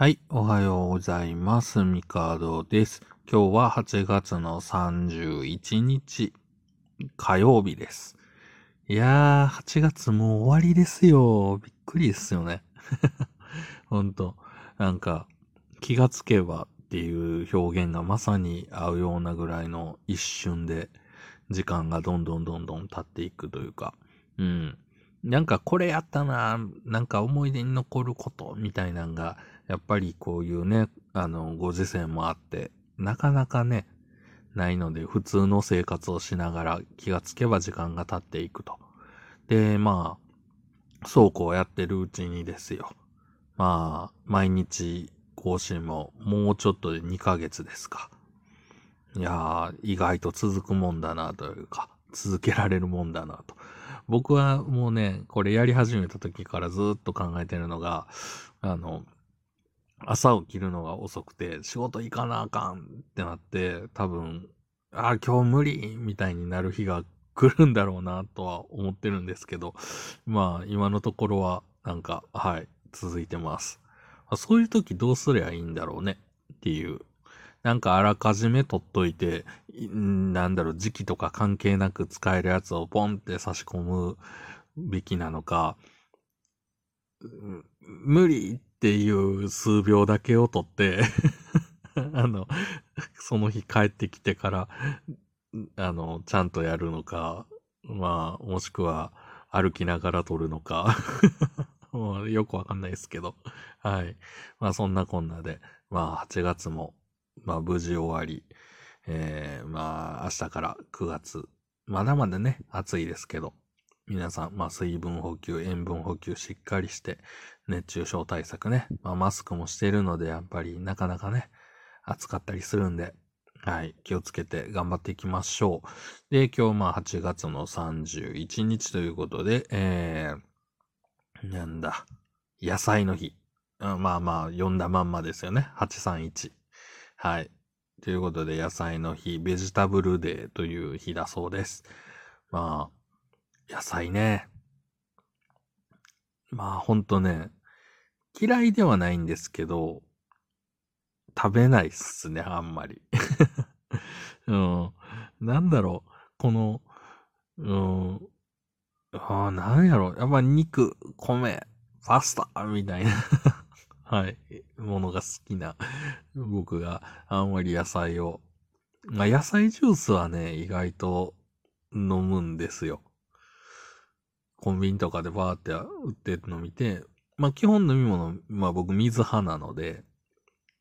はい、おはようございます。ミカドです。今日は8月の31日、火曜日です。いやー、8月もう終わりですよ。びっくりですよね。ほんと。なんか、気がつけばっていう表現がまさに合うようなぐらいの一瞬で、時間がどんどんどんどん経っていくというか、うん。なんかこれやったな、なんか思い出に残ることみたいなんが、やっぱりこういうね、あの、ご時世もあって、なかなかね、ないので、普通の生活をしながら気がつけば時間が経っていくと。で、まあ、そうこうやってるうちにですよ。まあ、毎日更新ももうちょっとで2ヶ月ですか。いやー、意外と続くもんだなというか、続けられるもんだなと。僕はもうね、これやり始めた時からずっと考えてるのが、あの、朝起きるのが遅くて、仕事行かなあかんってなって、多分、ああ、今日無理みたいになる日が来るんだろうなとは思ってるんですけど、まあ、今のところは、なんか、はい、続いてます。そういう時どうすりゃいいんだろうねっていう。なんかあらかじめ取っといて、んなんだろう、時期とか関係なく使えるやつをポンって差し込むべきなのか、無理っていう数秒だけを取って、あの、その日帰ってきてから、あの、ちゃんとやるのか、まあ、もしくは歩きながら撮るのか、もうよくわかんないですけど、はい。まあそんなこんなで、まあ8月も、まあ無事終わり、えー、まあ明日から9月、まだまだね、暑いですけど、皆さん、まあ水分補給、塩分補給しっかりして、熱中症対策ね、まあマスクもしてるので、やっぱりなかなかね、暑かったりするんで、はい、気をつけて頑張っていきましょう。で、今日まあ8月の31日ということで、えー、なんだ、野菜の日。うんまあまあ、読んだまんまですよね。831。はい。ということで、野菜の日、ベジタブルデーという日だそうです。まあ、野菜ね。まあ、ほんとね、嫌いではないんですけど、食べないっすね、あんまり。うん。なんだろう、この、うん、ああ、なんやろ、やっぱ肉、米、パスタ、みたいな、はい、ものが好きな、僕があんまり野菜を、まあ野菜ジュースはね、意外と飲むんですよ。コンビニとかでバーって売ってるの見て、まあ基本飲み物、まあ僕水派なので、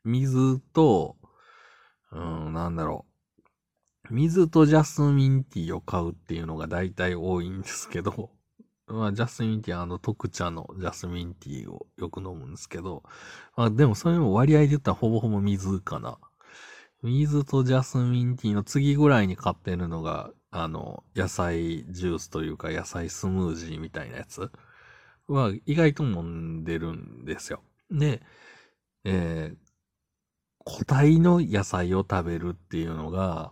水と、うん、なんだろう。水とジャスミンティーを買うっていうのが大体多いんですけど、まあ、ジャスミンティー、あの、特茶のジャスミンティーをよく飲むんですけど、まあ、でもそれも割合で言ったらほぼほぼ水かな。水とジャスミンティーの次ぐらいに買ってるのが、あの、野菜ジュースというか野菜スムージーみたいなやつは意外と飲んでるんですよ。で、えー、個体の野菜を食べるっていうのが、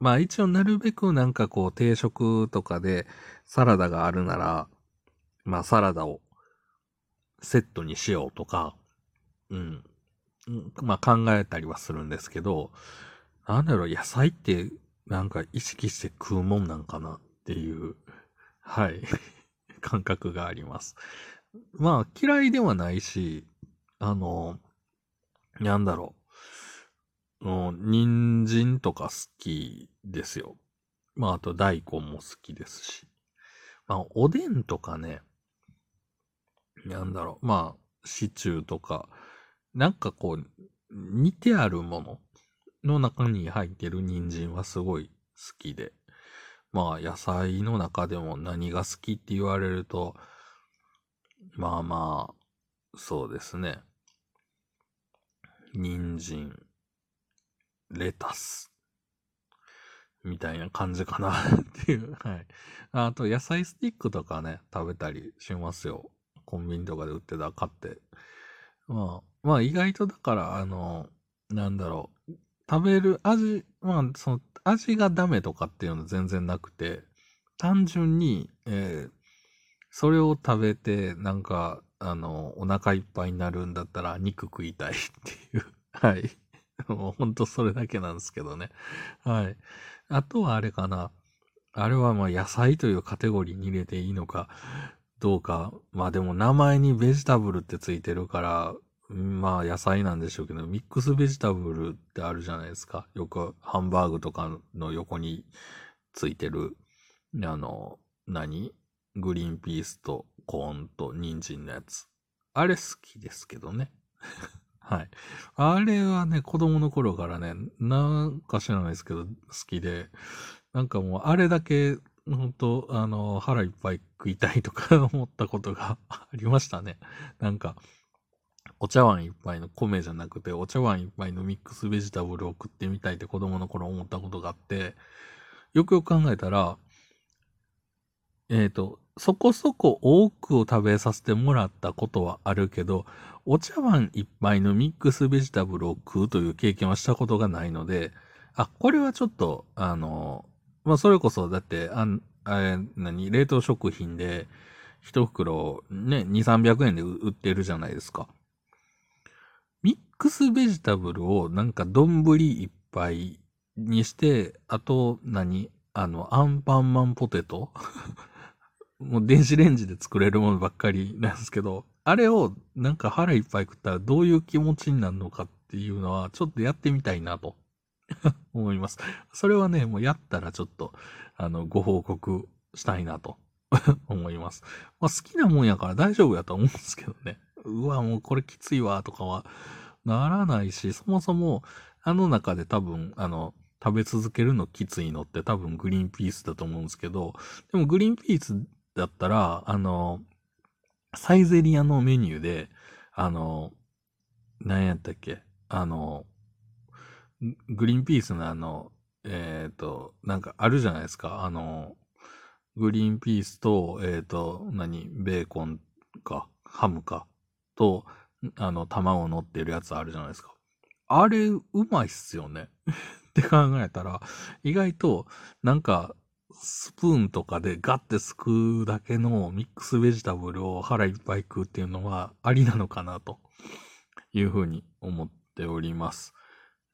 まあ一応なるべくなんかこう定食とかでサラダがあるなら、まあサラダをセットにしようとか、うん。まあ考えたりはするんですけど、なんだろう、野菜ってなんか意識して食うもんなんかなっていう、はい、感覚があります。まあ嫌いではないし、あの、なんだろう。うん人参とか好きですよ。まあ、あと大根も好きですし。まあ、おでんとかね、なんだろう、まあ、シチューとか、なんかこう、似てあるものの中に入ってる人参はすごい好きで。まあ、野菜の中でも何が好きって言われると、まあまあ、そうですね。人参、レタス、みたいな感じかなっていう。はい。あと、野菜スティックとかね、食べたりしますよ。コンビニとかで売ってた買って。まあ、まあ意外とだから、あの、なんだろう。食べる味、まあ、その、味がダメとかっていうの全然なくて、単純に、えーそれを食べて、なんか、あの、お腹いっぱいになるんだったら肉食いたいっていう。はい。もうほんとそれだけなんですけどね。はい。あとはあれかな。あれはまあ野菜というカテゴリーに入れていいのかどうか。まあでも名前にベジタブルってついてるから、まあ野菜なんでしょうけど、ミックスベジタブルってあるじゃないですか。よくハンバーグとかの横についてる、あの、何？グリーンピースとコーンと人参のやつ。あれ好きですけどね。はい。あれはね、子供の頃からね、なんか知らないですけど、好きで、なんかもう、あれだけ、本当あの、腹いっぱい食いたいとか思ったことが ありましたね。なんか、お茶碗一杯の米じゃなくて、お茶碗一杯のミックスベジタブルを食ってみたいって子供の頃思ったことがあって、よくよく考えたら、えっ、ー、と、そこそこ多くを食べさせてもらったことはあるけど、お茶碗一杯のミックスベジタブルを食うという経験はしたことがないので、あ、これはちょっと、あの、まあ、それこそ、だって、あ、あ、何、冷凍食品で、一袋ね、2、300円で売ってるじゃないですか。ミックスベジタブルをなんか丼一杯にして、あと何、あの、アンパンマンポテト？もう電子レンジで作れるものばっかりなんですけど、あれをなんか腹いっぱい食ったらどういう気持ちになるのかっていうのはちょっとやってみたいなと 思います。それはね、もうやったらちょっと、あの、ご報告したいなと 思います。まあ好きなもんやから大丈夫やと思うんですけどね。うわ、もうこれきついわとかはならないし、そもそもあの中で多分、あの、食べ続けるのきついのって多分グリーンピースだと思うんですけど、でもグリーンピースだったら、あの、サイゼリアのメニューで、あの、何やったっけあの、グリーンピースのあの、えっ、ー、と、なんかあるじゃないですか。あの、グリーンピースと、えっ、ー、と、何、ベーコンか、ハムか、と、あの、卵乗ってるやつあるじゃないですか。あれ、うまいっすよね。って考えたら、意外と、なんか、スプーンとかでガッてすくうだけのミックスベジタブルを腹いっぱい食うっていうのはありなのかなというふうに思っております。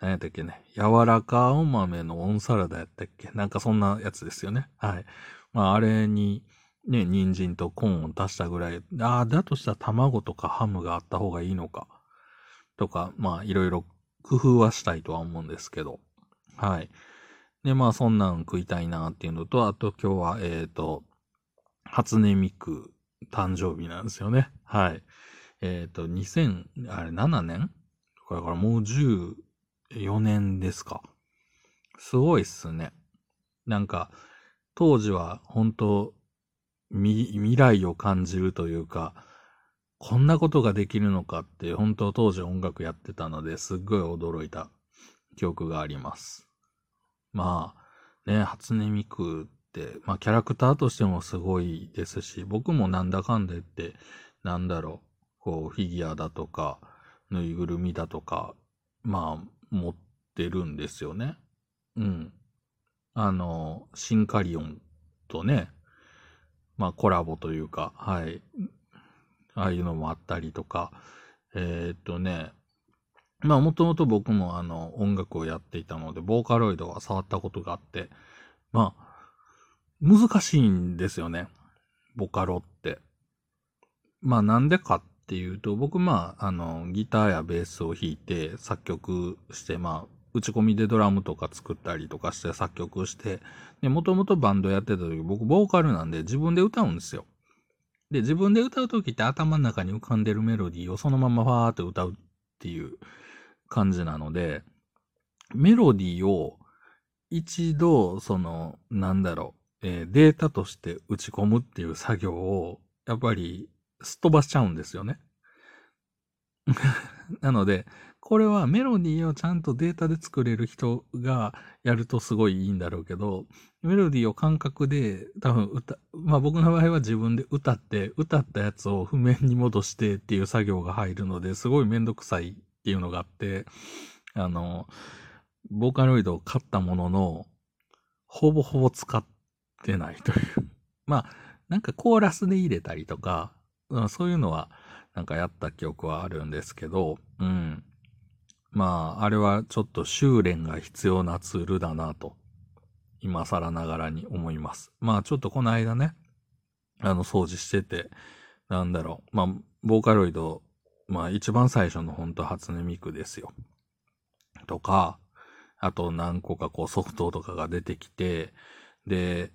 何やったっけね。柔らかお豆のオンサラダやったっけなんかそんなやつですよね。はい。まああれにね、人参とコーンを足したぐらい。ああ、だとしたら卵とかハムがあった方がいいのか。とか、まあいろいろ工夫はしたいとは思うんですけど。はい。で、まあそんなん食いたいなっていうのと、あと今日は、えっ、ー、と、初音ミク誕生日なんですよね。はい。えっ、ー、と、2000、あれ7年だからもう14年ですか。すごいっすね。なんか、当時は本当未来を感じるというか、こんなことができるのかって、本当当時音楽やってたのですっごい驚いた記憶があります。まあ、ね、初音ミクって、まあキャラクターとしてもすごいですし、僕もなんだかんだ言って、なんだろう、こう、フィギュアだとか、ぬいぐるみだとか、まあ、持ってるんですよね。うん。あの、シンカリオンとね、まあコラボというか、はい。ああいうのもあったりとか、えー、っとね、まあもともと僕もあの音楽をやっていたので、ボーカロイドは触ったことがあって、まあ、難しいんですよね。ボカロって。まあなんでかっていうと、僕まあ、あの、ギターやベースを弾いて作曲して、まあ、打ち込みでドラムとか作ったりとかして作曲して、で、もともとバンドやってた時、僕ボーカルなんで自分で歌うんですよ。で、自分で歌う時って頭の中に浮かんでるメロディーをそのままファーって歌うっていう感じなので、メロディーを一度、その、なんだろう、えー、データとして打ち込むっていう作業を、やっぱり、すっ飛ばしちゃうんですよね。なので、これはメロディーをちゃんとデータで作れる人がやるとすごいいいんだろうけど、メロディーを感覚で多分歌、まあ僕の場合は自分で歌って、歌ったやつを譜面に戻してっていう作業が入るのですごいめんどくさいっていうのがあって、あの、ボーカロイドを買ったものの、ほぼほぼ使ってないという。まあ、なんかコーラスで入れたりとか、そういうのはなんかやった記憶はあるんですけど、うん。まあ、あれはちょっと修練が必要なツールだなと、今更ながらに思います。まあ、ちょっとこの間ね、あの、掃除してて、なんだろう、まあ、ボーカロイド、まあ、一番最初の本当初音ミクですよ。とか、あと何個かこうソフトとかが出てきて、で、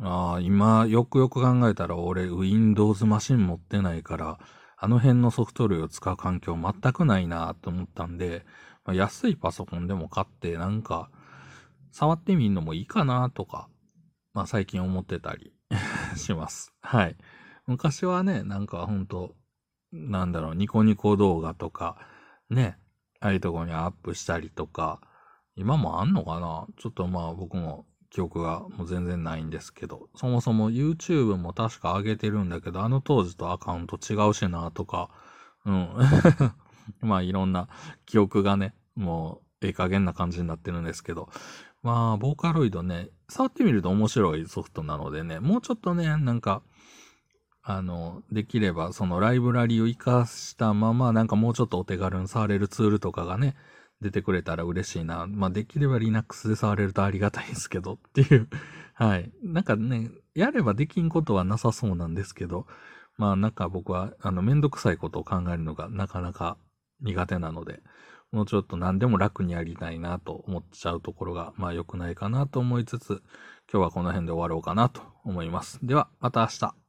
あ今、よくよく考えたら俺、Windows マシン持ってないから、あの辺のソフト類を使う環境全くないなと思ったんで、まあ、安いパソコンでも買ってなんか、触ってみるのもいいかなとか、まあ最近思ってたり します。はい。昔はね、なんかほんと、なんだろう、ニコニコ動画とか、ね、ああいうとこにアップしたりとか、今もあんのかな？ちょっとまあ僕も記憶がもう全然ないんですけど、そもそも YouTube も確か上げてるんだけど、あの当時とアカウント違うしなとか、うん。まあいろんな記憶がね、もうええ加減な感じになってるんですけど、まあ、ボーカロイドね、触ってみると面白いソフトなのでね、もうちょっとね、なんか、あの、できればそのライブラリを活かしたまま、なんかもうちょっとお手軽に触れるツールとかがね、出てくれたら嬉しいな。まあ、できれば Linux で触れるとありがたいんですけどっていう はい。なんかね、やればできんことはなさそうなんですけど、まあなんか僕は、あの、めんどくさいことを考えるのがなかなか苦手なので、もうちょっと何でも楽にやりたいなと思っちゃうところが、まあ良くないかなと思いつつ、今日はこの辺で終わろうかなと思います。では、また明日。